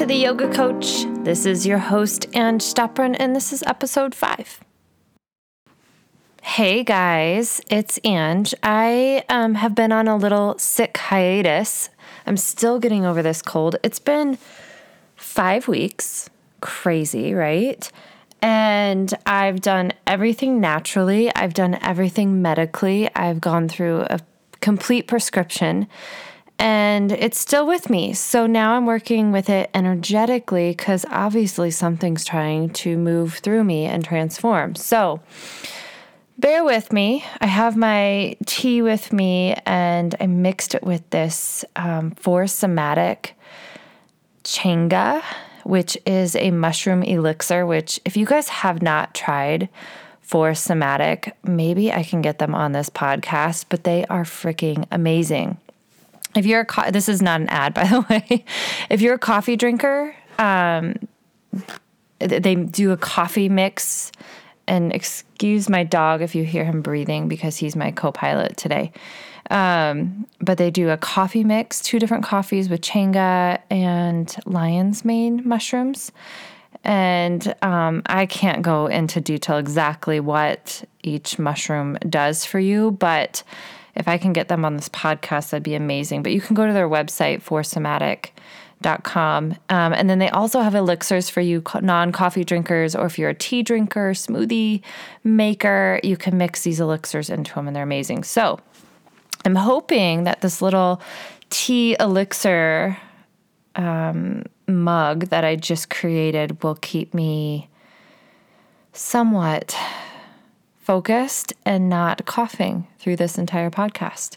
to the Yoga Coach. This is your host, Ange Stepron, and this is episode five. Hey guys, it's Ange. I um, have been on a little sick hiatus. I'm still getting over this cold. It's been five weeks. Crazy, right? And I've done everything naturally, I've done everything medically, I've gone through a complete prescription and it's still with me. So now I'm working with it energetically because obviously something's trying to move through me and transform. So bear with me. I have my tea with me and I mixed it with this um, Sigmatic chaga, which is a mushroom elixir. Which, if you guys have not tried, Four Sigmatic, maybe I can get them on this podcast, but they are freaking amazing if you're a co- this is not an ad by the way. If you're a coffee drinker um, they do a coffee mix. And excuse my dog if you hear him breathing because he's my co-pilot today. Um, but they do a coffee mix two different coffees with chaga and lion's mane mushrooms. And um, i can't go into detail exactly what each mushroom does for you but if I can get them on this podcast, that'd be amazing. But you can go to their website, foursigmatic.com. Um, and then they also have elixirs for you non coffee drinkers, or if you're a tea drinker, smoothie maker, you can mix these elixirs into them and they're amazing. So I'm hoping that this little tea elixir um, mug that I just created will keep me somewhat focused and not coughing through this entire podcast.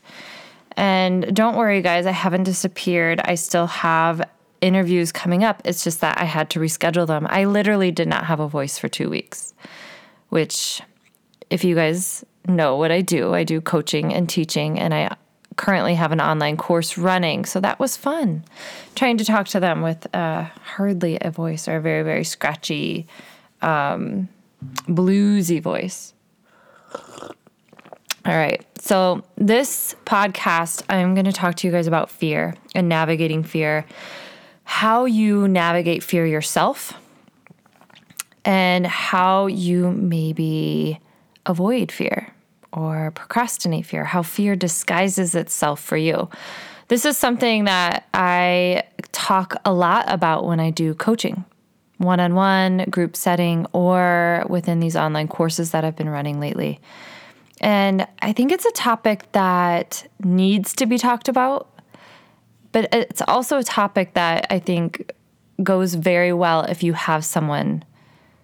And don't worry, guys, I haven't disappeared. I still have interviews coming up. It's just that I had to reschedule them. I literally did not have a voice for two weeks, which, if you guys know what I do, I do coaching and teaching, and I currently have an online course running. So that was fun trying to talk to them with uh, hardly a voice or a very, very scratchy, um, bluesy voice. All right. So, this podcast, I'm going to talk to you guys about fear and navigating fear, how you navigate fear yourself, and how you maybe avoid fear or procrastinate fear, how fear disguises itself for you. This is something that I talk a lot about when I do coaching, one on one, group setting, or within these online courses that I've been running lately. And I think it's a topic that needs to be talked about, but it's also a topic that I think goes very well if you have someone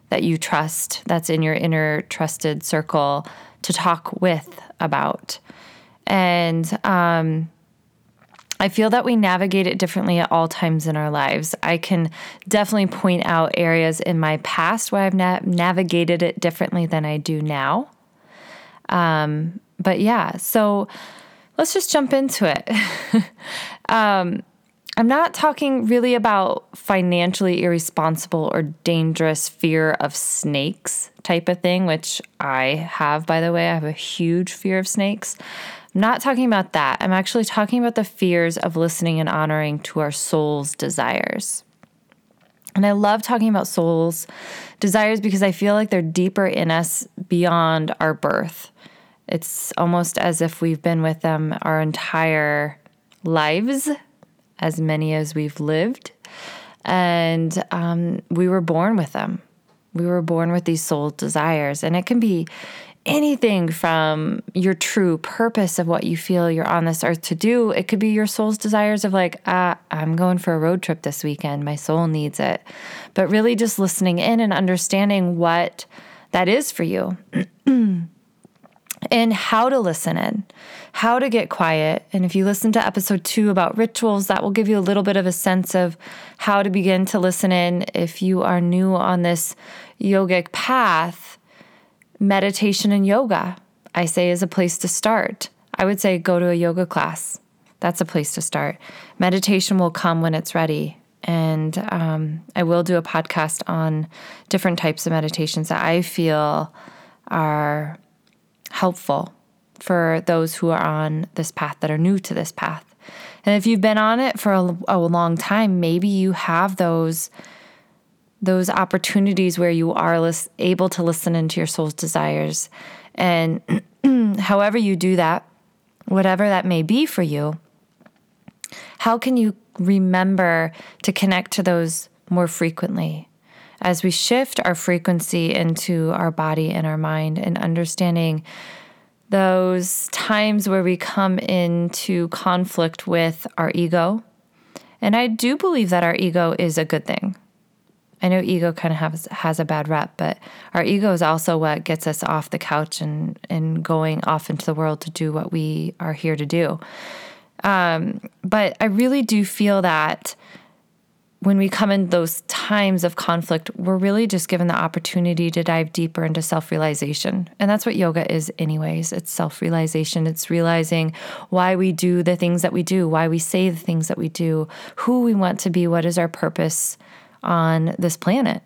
that you trust that's in your inner trusted circle to talk with about. And um, I feel that we navigate it differently at all times in our lives. I can definitely point out areas in my past where I've na- navigated it differently than I do now. Um, but yeah, so let's just jump into it. um, I'm not talking really about financially irresponsible or dangerous fear of snakes type of thing, which I have, by the way. I have a huge fear of snakes. Not talking about that. I'm actually talking about the fears of listening and honoring to our soul's desires. And I love talking about soul's desires because I feel like they're deeper in us beyond our birth. It's almost as if we've been with them our entire lives, as many as we've lived. And um, we were born with them. We were born with these soul desires. And it can be anything from your true purpose of what you feel you're on this earth to do. It could be your soul's desires of, like, ah, I'm going for a road trip this weekend. My soul needs it. But really just listening in and understanding what that is for you. and how to listen in, how to get quiet. And if you listen to episode two about rituals, that will give you a little bit of a sense of how to begin to listen in. If you are new on this yogic path, meditation and yoga, I say, is a place to start. I would say go to a yoga class. That's a place to start. Meditation will come when it's ready. And um, I will do a podcast on different types of meditations that I feel are helpful for those who are on this path that are new to this path. And if you've been on it for a, a long time, maybe you have those those opportunities where you are lis- able to listen into your soul's desires. And however you do that, whatever that may be for you, how can you remember to connect to those more frequently? As we shift our frequency into our body and our mind and understanding those times where we come into conflict with our ego. And I do believe that our ego is a good thing. I know ego kind of has has a bad rep, but our ego is also what gets us off the couch and and going off into the world to do what we are here to do. Um, but I really do feel that when we come in those times of conflict, we're really just given the opportunity to dive deeper into self realization. And that's what yoga is, anyways. It's self realization. It's realizing why we do the things that we do, why we say the things that we do, who we want to be, what is our purpose on this planet.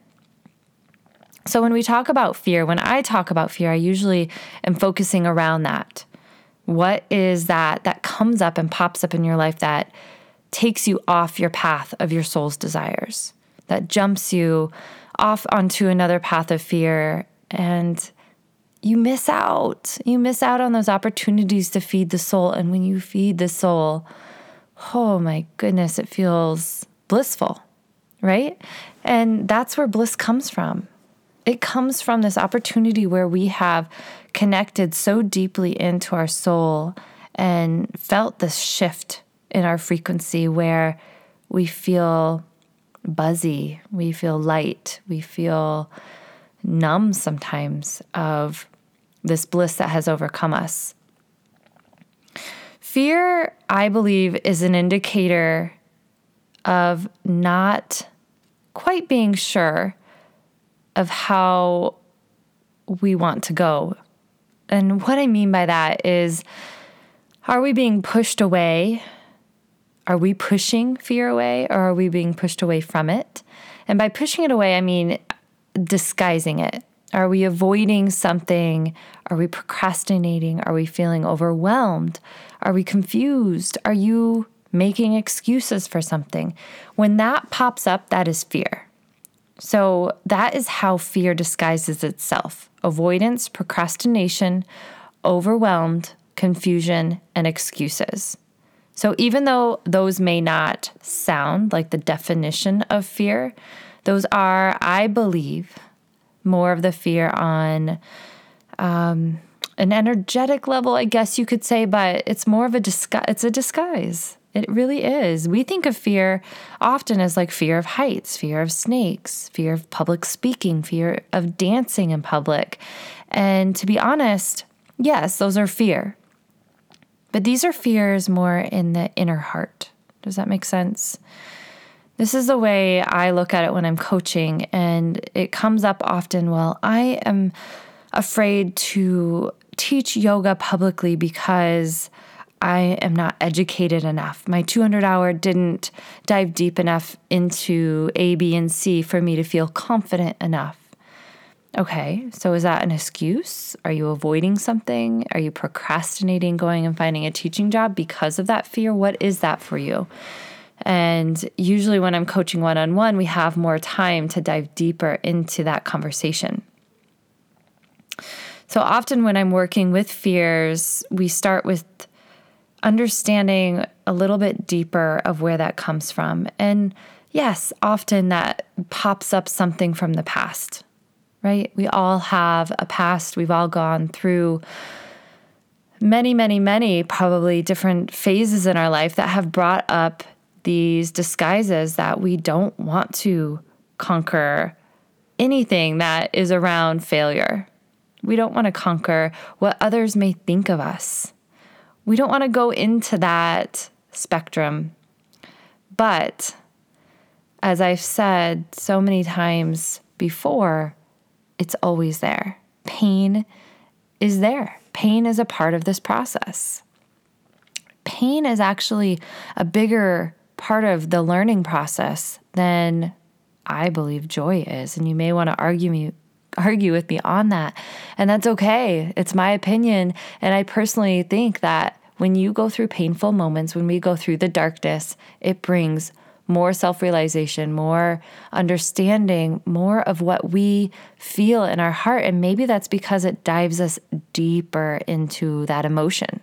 So, when we talk about fear, when I talk about fear, I usually am focusing around that. What is that that comes up and pops up in your life that takes you off your path of your soul's desires, that jumps you off onto another path of fear and you miss out. You miss out on those opportunities to feed the soul. And when you feed the soul, oh my goodness, it feels blissful, right? And that's where bliss comes from. It comes from this opportunity where we have connected so deeply into our soul and felt this shift in our frequency where we feel buzzy, we feel light, we feel numb sometimes of this bliss that has overcome us. Fear, I believe, is an indicator of not quite being sure of how we want to go. And what I mean by that is, are we being pushed away are we pushing fear away or are we being pushed away from it? And by pushing it away, I mean disguising it. Are we avoiding something? Are we procrastinating? Are we feeling overwhelmed? Are we confused? Are you making excuses for something? When that pops up, that is fear. So that is how fear disguises itself avoidance, procrastination, overwhelmed, confusion, and excuses. So, even though those may not sound like the definition of fear, those are, I believe, more of the fear on um, an energetic level, I guess you could say, but it's more of a disguise. It's a disguise. It really is. We think of fear often as like fear of heights, fear of snakes, fear of public speaking, fear of dancing in public. And to be honest, yes, those are fear. But these are fears more in the inner heart. Does that make sense? This is the way I look at it when I'm coaching, and it comes up often. Well, I am afraid to teach yoga publicly because I am not educated enough. My 200 hour didn't dive deep enough into A, B, and C for me to feel confident enough. Okay, so is that an excuse? Are you avoiding something? Are you procrastinating going and finding a teaching job because of that fear? What is that for you? And usually, when I'm coaching one on one, we have more time to dive deeper into that conversation. So often, when I'm working with fears, we start with understanding a little bit deeper of where that comes from. And yes, often that pops up something from the past right? We all have a past. We've all gone through many, many, many probably different phases in our life that have brought up these disguises that we don't want to conquer anything that is around failure. We don't want to conquer what others may think of us. We don't want to go into that spectrum. But as I've said so many times before, it's always there. Pain is there. Pain is a part of this process. Pain is actually a bigger part of the learning process than I believe joy is. And you may want to argue me argue with me on that. And that's okay. It's my opinion. And I personally think that when you go through painful moments, when we go through the darkness, it brings more self realization, more understanding, more of what we feel in our heart. And maybe that's because it dives us deeper into that emotion.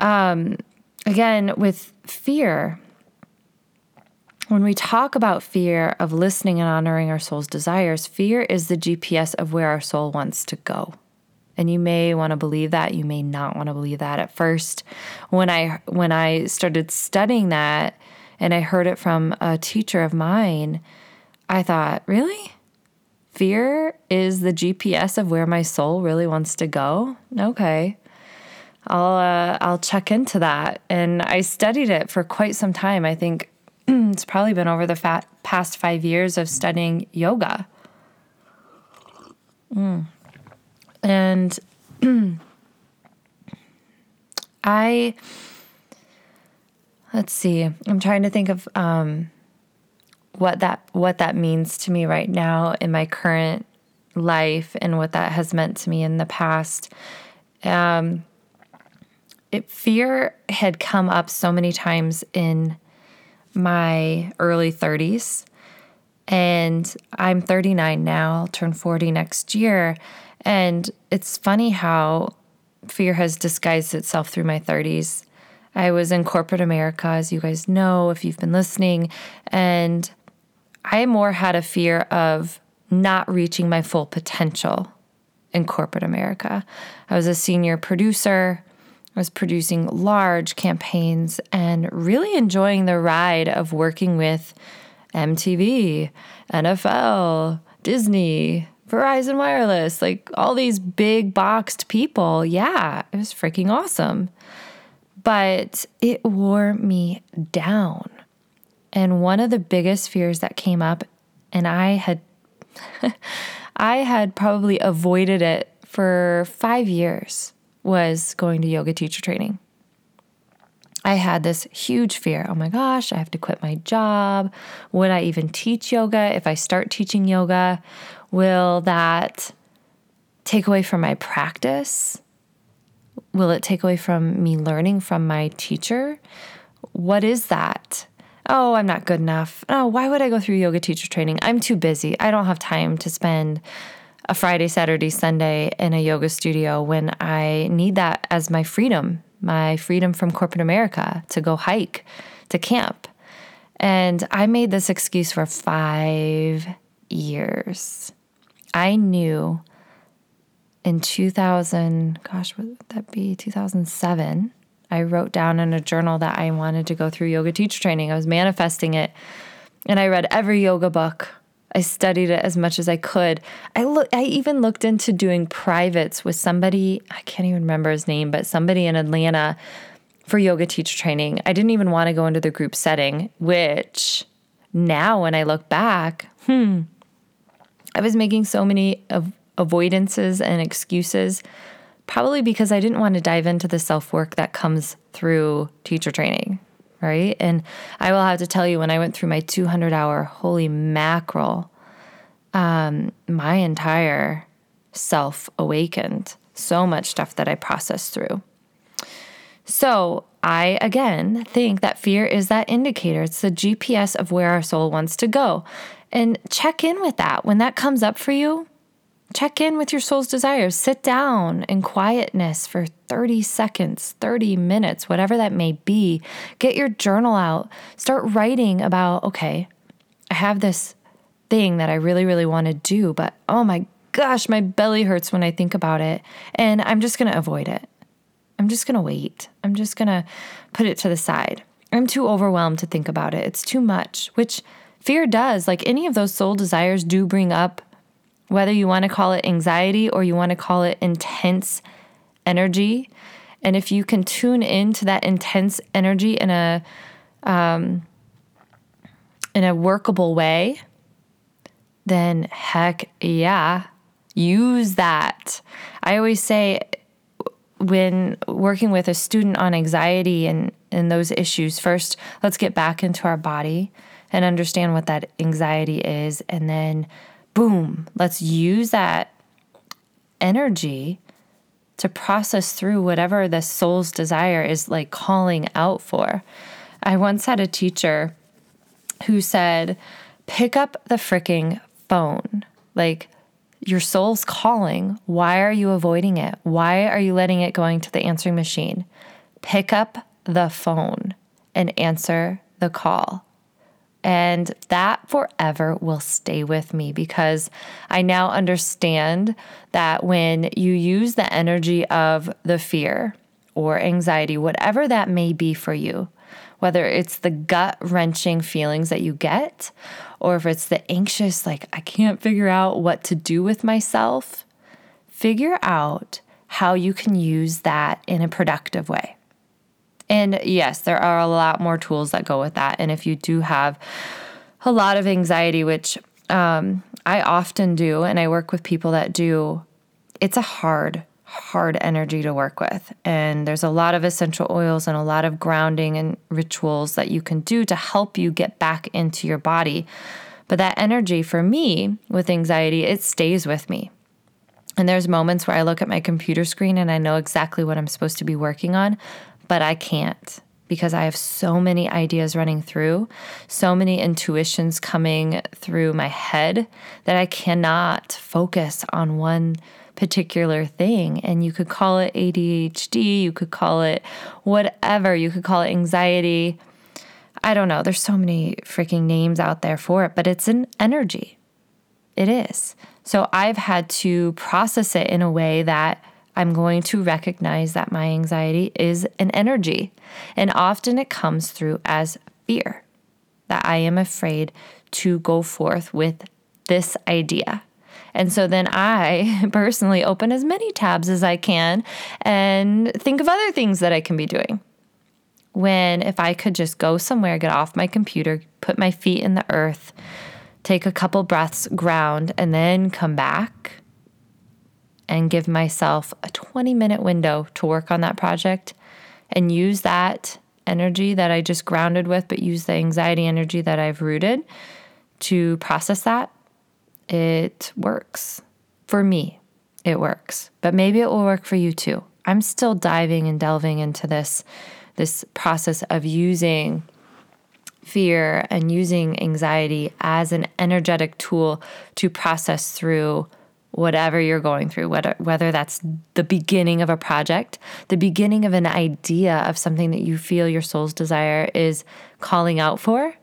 Um, again, with fear, when we talk about fear of listening and honoring our soul's desires, fear is the GPS of where our soul wants to go. And you may want to believe that, you may not want to believe that. At first, when I when I started studying that and I heard it from a teacher of mine, I thought, "Really? Fear is the GPS of where my soul really wants to go?" Okay. I'll uh, I'll check into that. And I studied it for quite some time. I think it's probably been over the past five years of studying yoga. Mm. And I, let's see, I'm trying to think of um, what that what that means to me right now in my current life and what that has meant to me in the past. Um, it, fear had come up so many times in my early 30s. And I'm 39 now, I'll turn 40 next year. And it's funny how fear has disguised itself through my 30s. I was in corporate America, as you guys know, if you've been listening, and I more had a fear of not reaching my full potential in corporate America. I was a senior producer. I was producing large campaigns and really enjoying the ride of working with MTV, NFL, Disney, Verizon Wireless, like all these big boxed people. Yeah, it was freaking awesome. But it wore me down. And one of the biggest fears that came up, and I had I had probably avoided it for 5 years was going to yoga teacher training. I had this huge fear. Oh my gosh, I have to quit my job. Would I even teach yoga? If I start teaching yoga, will that take away from my practice? Will it take away from me learning from my teacher? What is that? Oh, I'm not good enough. Oh, why would I go through yoga teacher training? I'm too busy. I don't have time to spend a Friday, Saturday, Sunday in a yoga studio when I need that as my freedom, my freedom from corporate America to go hike, to camp. And I made this excuse for five years. I knew in 2000, gosh, would that be? 2007. I wrote down in a journal that I wanted to go through yoga teacher training. I was manifesting it. And I read every yoga book I studied it as much as I could. I I even looked into doing privates with somebody, I can't even remember his name, but somebody in Atlanta for yoga teacher training. I didn't even want to go into the group setting, which now when I look back, hmm, I was making so many av- avoidances and excuses probably because I didn't want to dive into the self-work that comes through teacher training right? And I will have to tell you, when I went through my 200 hour holy mackerel, um, my entire self awakened. So much stuff that I processed through. So I again think that fear is that indicator. It's the GPS of where our soul wants to go. And check in with that. When that comes up for you, Check in with your soul's desires. Sit down in quietness for 30 seconds, 30 minutes, whatever that may be. Get your journal out. Start writing about, okay, I have this thing that I really, really want to do, but oh my gosh, my belly hurts when I think about it. And I'm just going to avoid it. I'm just going to wait. I'm just going to put it to the side. I'm too overwhelmed to think about it. It's too much, which fear does. Like any of those soul desires do bring up whether you want to call it anxiety or you want to call it intense energy. And if you can tune into that intense energy in a um, in a workable way, then heck yeah, use that. I always say when working with a student on anxiety and, and those issues, first, let's get back into our body and understand what that anxiety is, and then boom, let's use that energy to process through whatever the soul's desire is like calling out for. I once had a teacher who said, pick up the freaking phone. Like, your soul's calling. Why are you avoiding it? Why are you letting it going to the answering machine? Pick up the phone and answer the call. And that forever will stay with me because I now understand that when you use the energy of the fear or anxiety, whatever that may be for you, whether it's the gut wrenching feelings that you get, or if it's the anxious, like, I can't figure out what to do with myself, figure out how you can use that in a productive way. And yes, there are a lot more tools that go with that. And if you do have a lot of anxiety, which um, I often do, and I work with people that do, it's a hard, hard energy to work with. And there's a lot of essential oils and a lot of grounding and rituals that you can do to help you get back into your body. But that energy for me with anxiety, it stays with me. And there's moments where I look at my computer screen and I know exactly what I'm supposed to be working on, but I can't because I have so many ideas running through, so many intuitions coming through my head that I cannot focus on one particular thing. And you could call it ADHD, you could call it whatever, you could call it anxiety. I don't know. There's so many freaking names out there for it, but it's an energy. It is. So I've had to process it in a way that I'm going to recognize that my anxiety is an energy. And often it comes through as fear that I am afraid to go forth with this idea. And so then I personally open as many tabs as I can and think of other things that I can be doing. When if I could just go somewhere, get off my computer, put my feet in the earth, take a couple breaths, ground, and then come back and give myself a 20 minute window to work on that project and use that energy that I just grounded with, but use the anxiety energy that I've rooted to process that, it works. For me, it works. But maybe it will work for you too. I'm still diving and delving into this this process of using fear and using anxiety as an energetic tool to process through whatever you're going through, whether, whether that's the beginning of a project, the beginning of an idea of something that you feel your soul's desire is calling out for,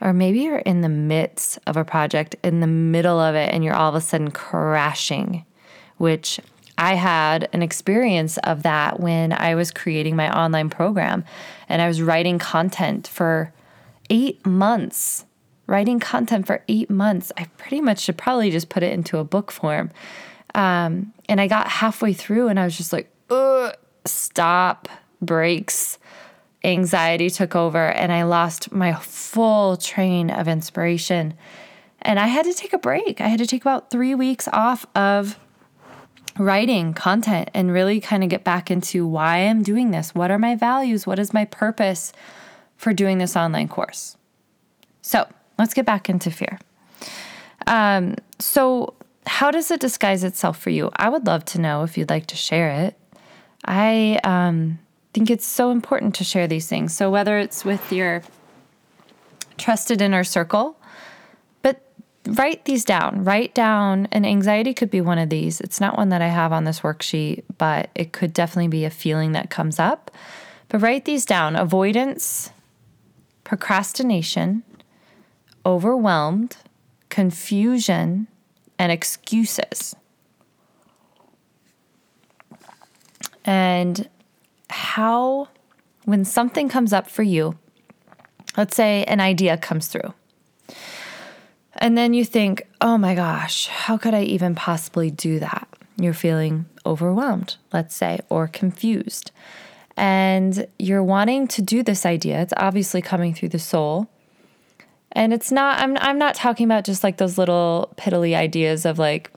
or maybe you're in the midst of a project, in the middle of it, and you're all of a sudden crashing, which I had an experience of that when I was creating my online program and I was writing content for eight months writing content for eight months, I pretty much should probably just put it into a book form. Um, and I got halfway through and I was just like, Ugh, stop, breaks. Anxiety took over and I lost my full train of inspiration. And I had to take a break. I had to take about three weeks off of writing content and really kind of get back into why I'm doing this. What are my values? What is my purpose for doing this online course? So, Let's get back into fear. Um, so, how does it disguise itself for you? I would love to know if you'd like to share it. I um, think it's so important to share these things. So, whether it's with your trusted inner circle, but write these down. Write down, and anxiety could be one of these. It's not one that I have on this worksheet, but it could definitely be a feeling that comes up. But write these down avoidance, procrastination, overwhelmed, confusion, and excuses. And how, when something comes up for you, let's say an idea comes through, and then you think, oh my gosh, how could I even possibly do that? You're feeling overwhelmed, let's say, or confused. And you're wanting to do this idea. It's obviously coming through the soul. And it's not I'm I'm not talking about just like those little piddly ideas of like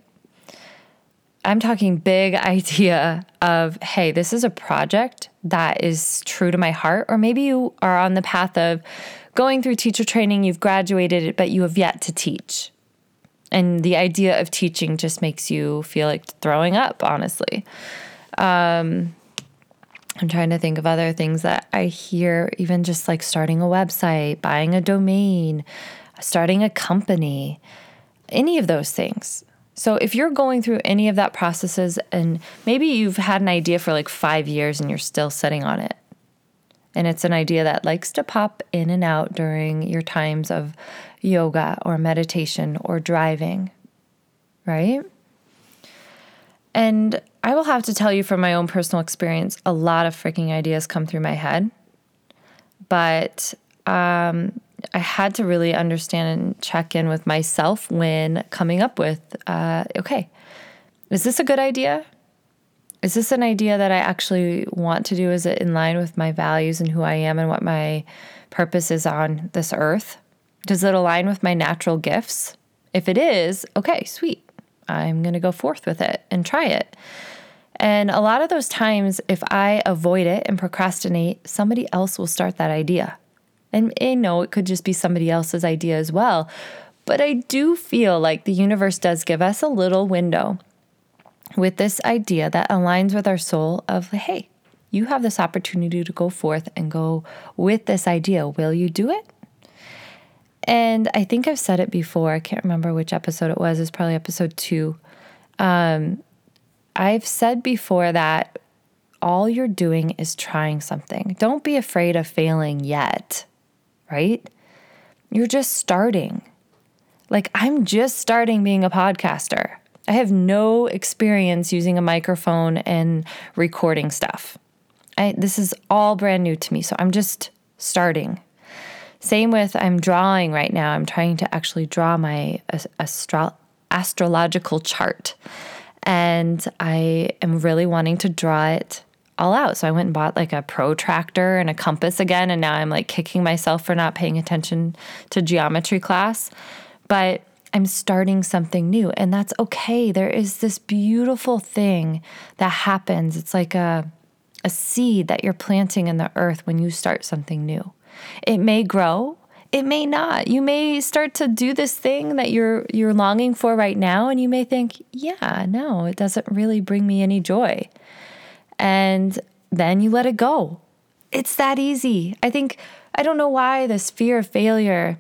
I'm talking big idea of hey, this is a project that is true to my heart or maybe you are on the path of going through teacher training, you've graduated but you have yet to teach. And the idea of teaching just makes you feel like throwing up, honestly. Um, I'm trying to think of other things that I hear, even just like starting a website, buying a domain, starting a company, any of those things. So if you're going through any of that processes and maybe you've had an idea for like 5 years and you're still sitting on it. And it's an idea that likes to pop in and out during your times of yoga or meditation or driving, right? And I will have to tell you from my own personal experience, a lot of freaking ideas come through my head. But um, I had to really understand and check in with myself when coming up with uh, okay, is this a good idea? Is this an idea that I actually want to do? Is it in line with my values and who I am and what my purpose is on this earth? Does it align with my natural gifts? If it is, okay, sweet. I'm going to go forth with it and try it. And a lot of those times, if I avoid it and procrastinate, somebody else will start that idea. And I know it could just be somebody else's idea as well. But I do feel like the universe does give us a little window with this idea that aligns with our soul of, hey, you have this opportunity to go forth and go with this idea. Will you do it? And I think I've said it before. I can't remember which episode it was. It's probably episode two. Um, I've said before that all you're doing is trying something. Don't be afraid of failing yet, right? You're just starting. Like, I'm just starting being a podcaster. I have no experience using a microphone and recording stuff. I, this is all brand new to me, so I'm just starting. Same with I'm drawing right now. I'm trying to actually draw my astro- astrological chart. And I am really wanting to draw it all out. So I went and bought like a protractor and a compass again. And now I'm like kicking myself for not paying attention to geometry class. But I'm starting something new. And that's okay. There is this beautiful thing that happens. It's like a, a seed that you're planting in the earth when you start something new. It may grow, it may not. You may start to do this thing that you're you're longing for right now and you may think, "Yeah, no, it doesn't really bring me any joy." And then you let it go. It's that easy. I think I don't know why this fear of failure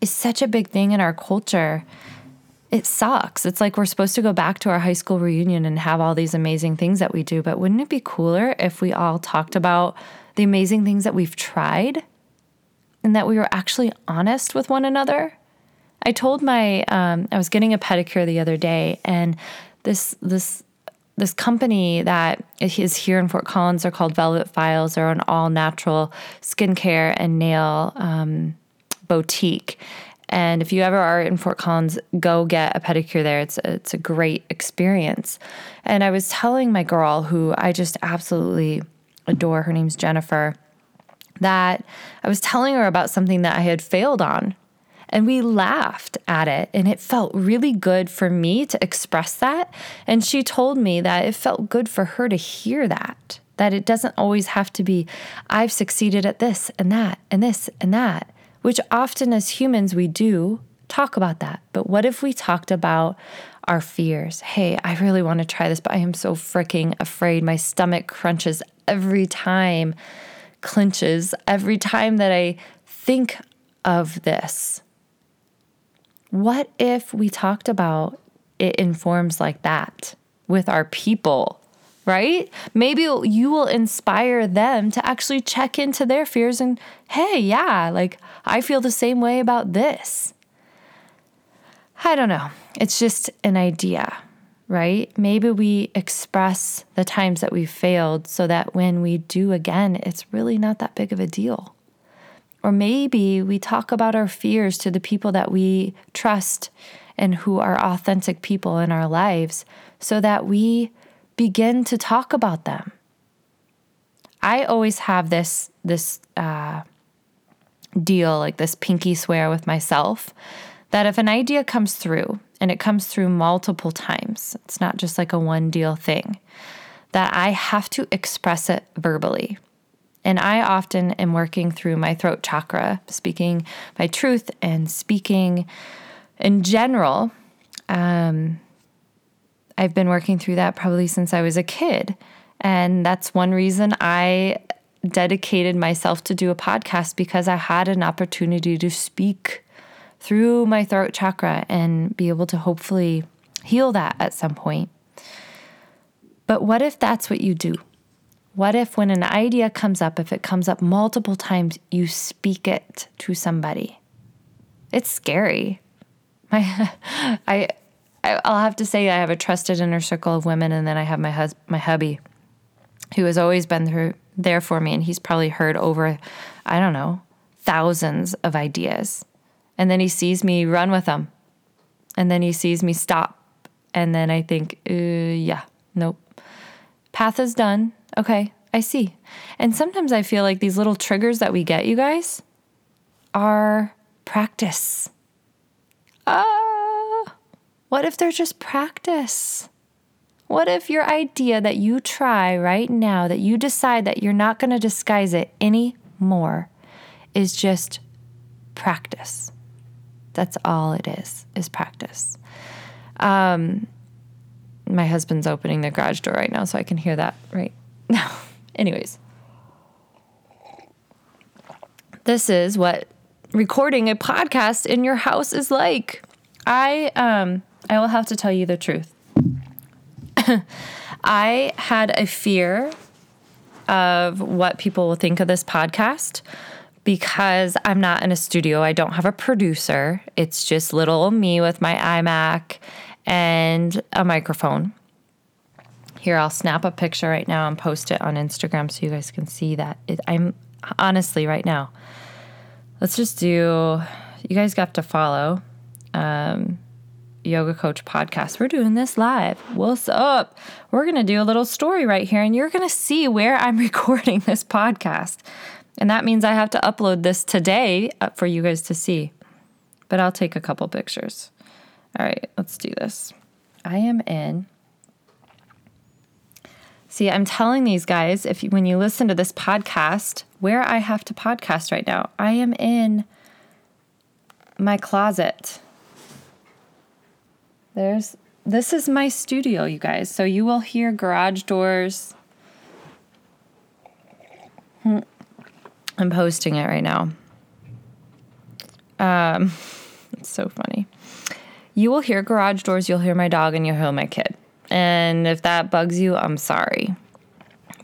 is such a big thing in our culture. It sucks. It's like we're supposed to go back to our high school reunion and have all these amazing things that we do, but wouldn't it be cooler if we all talked about the amazing things that we've tried and that we were actually honest with one another. I told my um, I was getting a pedicure the other day, and this this this company that is here in Fort Collins. They're called Velvet Files. They're an all natural skincare and nail um, boutique. And if you ever are in Fort Collins, go get a pedicure there. It's a, it's a great experience. And I was telling my girl, who I just absolutely adore, her name's Jennifer, that I was telling her about something that I had failed on. And we laughed at it, and it felt really good for me to express that. And she told me that it felt good for her to hear that, that it doesn't always have to be, I've succeeded at this and that and this and that, which often as humans we do talk about that. But what if we talked about our fears? Hey, I really want to try this, but I am so freaking afraid. My stomach crunches every time, clenches every time that I think of this. What if we talked about it in forms like that with our people? right? Maybe you will inspire them to actually check into their fears and, hey, yeah, like I feel the same way about this. I don't know. It's just an idea right? Maybe we express the times that we've failed so that when we do again, it's really not that big of a deal. Or maybe we talk about our fears to the people that we trust and who are authentic people in our lives so that we begin to talk about them. I always have this this uh, deal, like this pinky swear with myself, that if an idea comes through and it comes through multiple times. It's not just like a one deal thing, that I have to express it verbally. And I often am working through my throat chakra, speaking my truth and speaking in general. Um, I've been working through that probably since I was a kid. And that's one reason I dedicated myself to do a podcast because I had an opportunity to speak through my throat chakra and be able to hopefully heal that at some point. But what if that's what you do? What if, when an idea comes up, if it comes up multiple times, you speak it to somebody? It's scary. My, I, I'll have to say I have a trusted inner circle of women, and then I have my hus- my hubby, who has always been through there for me, and he's probably heard over, I don't know, thousands of ideas, and then he sees me run with them, and then he sees me stop, and then I think, uh, yeah, nope, path is done. Okay, I see. And sometimes I feel like these little triggers that we get, you guys, are practice. Ah. Uh, what if they're just practice? What if your idea that you try right now, that you decide that you're not going to disguise it anymore, is just practice? That's all it is, is practice. Um, my husband's opening the garage door right now, so I can hear that right now. Anyways, this is what recording a podcast in your house is like. I um I will have to tell you the truth. I had a fear of what people will think of this podcast because I'm not in a studio. I don't have a producer. It's just little me with my iMac and a microphone. Here, I'll snap a picture right now and post it on Instagram so you guys can see that. It, I'm honestly right now. Let's just do, you guys got to follow um, Yoga Coach Podcast. We're doing this live. What's up? We're to do a little story right here, and you're to see where I'm recording this podcast. And that means I have to upload this today uh, for you guys to see. But I'll take a couple pictures. All right, let's do this. I am in See, I'm telling these guys if when you listen to this podcast, where I have to podcast right now, I am in my closet. There's this is my studio, you guys. So you will hear garage doors. I'm posting it right now. Um, it's so funny. You will hear garage doors, you'll hear my dog, and you'll hear my kid. And if that bugs you, I'm sorry.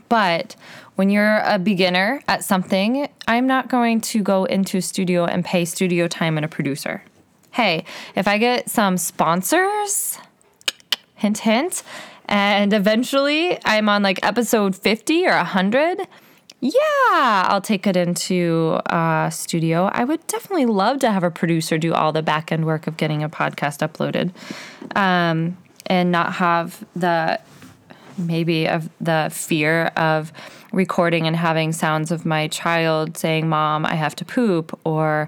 But when you're a beginner at something, I'm not going to go into studio and pay studio time and a producer. Hey, if I get some sponsors, hint, hint, and eventually I'm on like episode 50 or 100, yeah, I'll take it into a studio. I would definitely love to have a producer do all the back end work of getting a podcast uploaded. Um, and not have the maybe of the fear of recording and having sounds of my child saying mom i have to poop or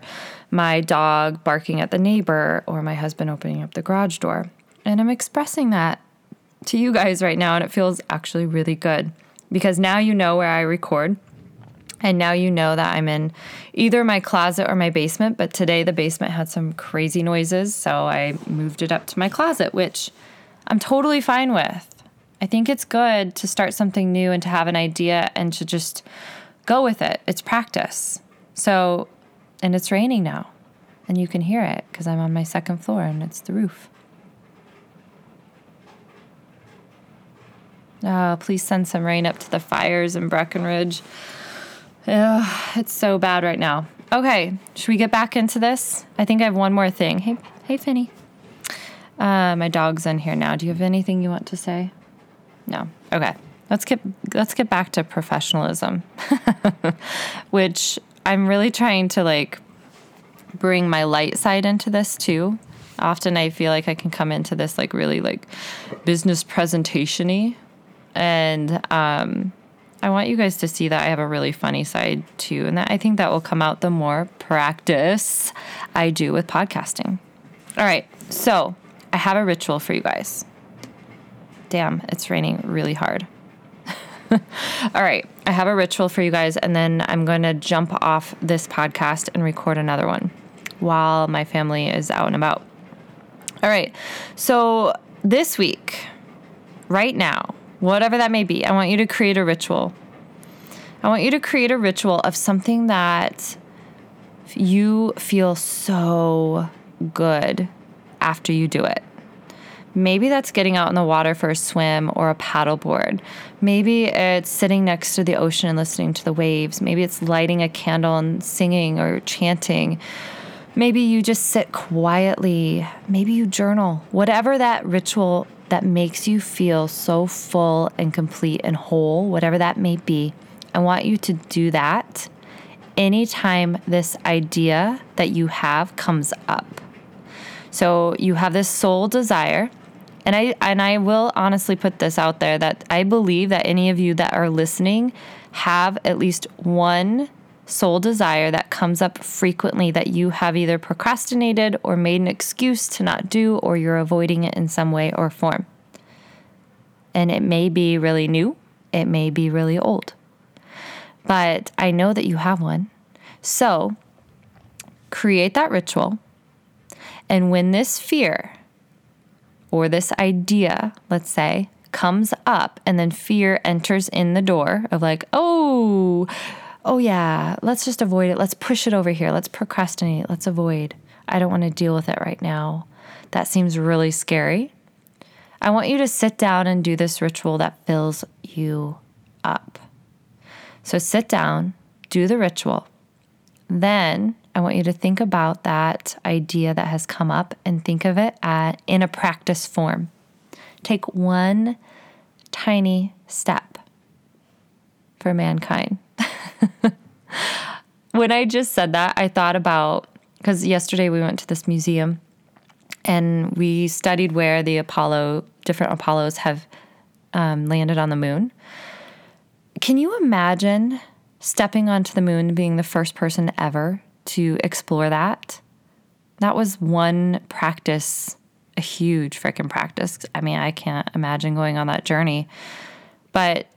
my dog barking at the neighbor or my husband opening up the garage door and i'm expressing that to you guys right now and it feels actually really good because now you know where i record and now you know that I'm in either my closet or my basement, but today the basement had some crazy noises, so I moved it up to my closet, which I'm totally fine with. I think it's good to start something new and to have an idea and to just go with it. It's practice. So, and it's raining now, and you can hear it because I'm on my second floor and it's the roof. Oh, please send some rain up to the fires in Breckenridge. Oh, it's so bad right now. Okay, should we get back into this? I think I have one more thing. Hey, hey, Finny. Uh, my dog's in here now. Do you have anything you want to say? No. Okay. Let's get let's get back to professionalism, which I'm really trying to like bring my light side into this too. Often I feel like I can come into this like really like business presentationy, and um, I want you guys to see that I have a really funny side too, and that I think that will come out the more practice I do with podcasting. All right, so I have a ritual for you guys. Damn, it's raining really hard. All right, I have a ritual for you guys, and then I'm going to jump off this podcast and record another one while my family is out and about. All right, so this week, right now, whatever that may be, I want you to create a ritual. I want you to create a ritual of something that you feel so good after you do it. Maybe that's getting out in the water for a swim or a paddleboard. Maybe it's sitting next to the ocean and listening to the waves. Maybe it's lighting a candle and singing or chanting. Maybe you just sit quietly. Maybe you journal. Whatever that ritual that makes you feel so full and complete and whole, whatever that may be, I want you to do that anytime this idea that you have comes up. So you have this soul desire. And I and I will honestly put this out there that I believe that any of you that are listening have at least one soul desire that comes up frequently that you have either procrastinated or made an excuse to not do or you're avoiding it in some way or form. And it may be really new, it may be really old. But I know that you have one. So create that ritual. And when this fear or this idea, let's say, comes up and then fear enters in the door of like, oh, oh yeah, let's just avoid it. Let's push it over here. Let's procrastinate. Let's avoid. I don't want to deal with it right now. That seems really scary. I want you to sit down and do this ritual that fills you up. So sit down, do the ritual. Then I want you to think about that idea that has come up and think of it at, in a practice form. Take one tiny step for mankind. when I just said that, I thought about because yesterday we went to this museum and we studied where the Apollo, different Apollos have um, landed on the moon. Can you imagine stepping onto the moon being the first person ever to explore that? That was one practice, a huge freaking practice. I mean, I can't imagine going on that journey. But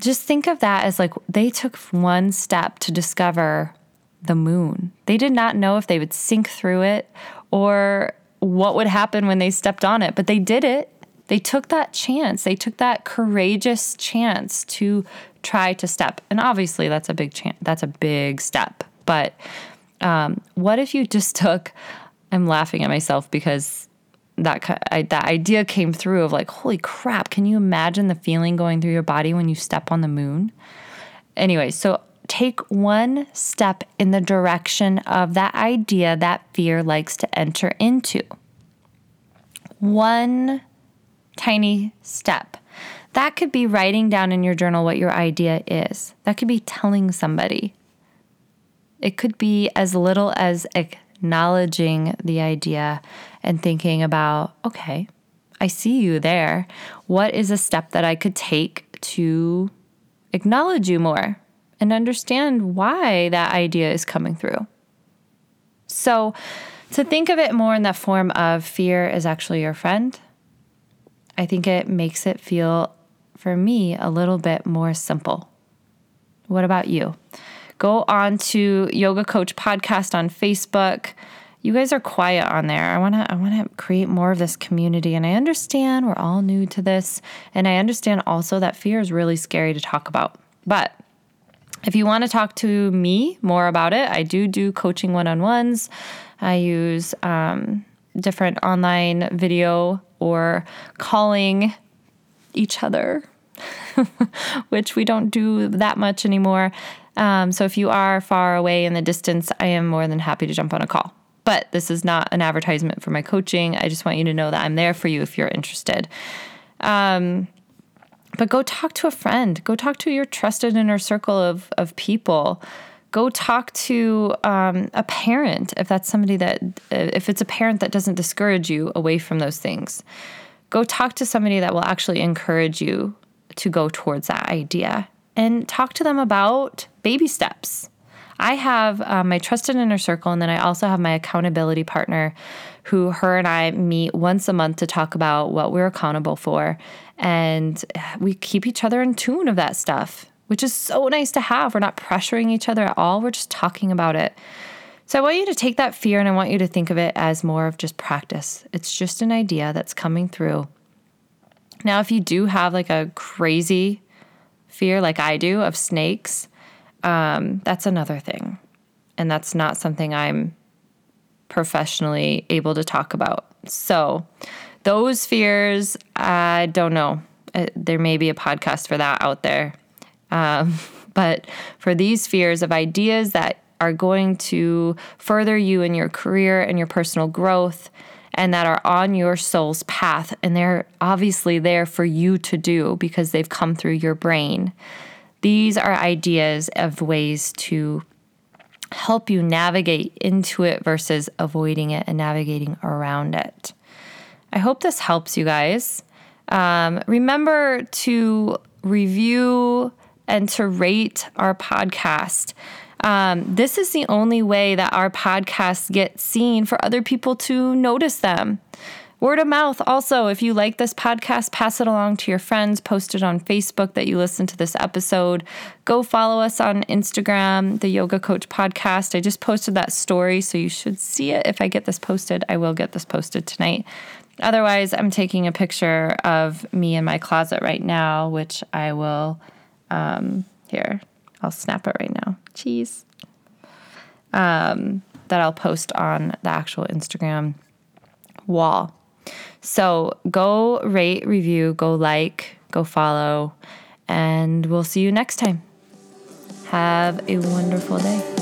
just think of that as like they took one step to discover the moon. They did not know if they would sink through it or what would happen when they stepped on it, but they did it. They took that chance. They took that courageous chance to try to step. And obviously that's a big chance. That's a big step. But um, what if you just took I'm laughing at myself because that I, that idea came through of like, holy crap! Can you imagine the feeling going through your body when you step on the moon? Anyway, so take one step in the direction of that idea that fear likes to enter into. One tiny step. That could be writing down in your journal what your idea is. That could be telling somebody. It could be as little as acknowledging the idea and thinking about, okay, I see you there. What is a step that I could take to acknowledge you more and understand why that idea is coming through? So, to think of it more in the form of fear is actually your friend, I think it makes it feel, for me, a little bit more simple. What about you? Go on to Yoga Coach Podcast on Facebook you guys are quiet on there. I want to I want to create more of this community and I understand we're all new to this and I understand also that fear is really scary to talk about. But if you want to talk to me more about it, I do do coaching one-on-ones. I use um, different online video or calling each other, which we don't do that much anymore. Um, so if you are far away in the distance, I am more than happy to jump on a call. But this is not an advertisement for my coaching. I just want you to know that I'm there for you if you're interested. Um, but go talk to a friend. Go talk to your trusted inner circle of, of people. Go talk to um, a parent if that's somebody that, if it's a parent that doesn't discourage you away from those things. Go talk to somebody that will actually encourage you to go towards that idea and talk to them about baby steps. I have um, my trusted inner circle, and then I also have my accountability partner who her and I meet once a month to talk about what we're accountable for. And we keep each other in tune of that stuff, which is so nice to have. We're not pressuring each other at all, we're just talking about it. So I want you to take that fear and I want you to think of it as more of just practice. It's just an idea that's coming through. Now, if you do have like a crazy fear, like I do, of snakes, um, that's another thing. And that's not something I'm professionally able to talk about. So, those fears, I don't know. Uh, there may be a podcast for that out there. Um, but for these fears of ideas that are going to further you in your career and your personal growth and that are on your soul's path, and they're obviously there for you to do because they've come through your brain. These are ideas of ways to help you navigate into it versus avoiding it and navigating around it. I hope this helps you guys. Um, remember to review and to rate our podcast. Um, this is the only way that our podcasts get seen for other people to notice them. Word of mouth. Also, if you like this podcast, pass it along to your friends. Post it on Facebook that you listen to this episode. Go follow us on Instagram, the Yoga Coach Podcast. I just posted that story, so you should see it. If I get this posted, I will get this posted tonight. Otherwise, I'm taking a picture of me in my closet right now, which I will. Um, here, I'll snap it right now. Cheese. Um, that I'll post on the actual Instagram wall. So go rate, review, go like, go follow, and we'll see you next time. Have a wonderful day.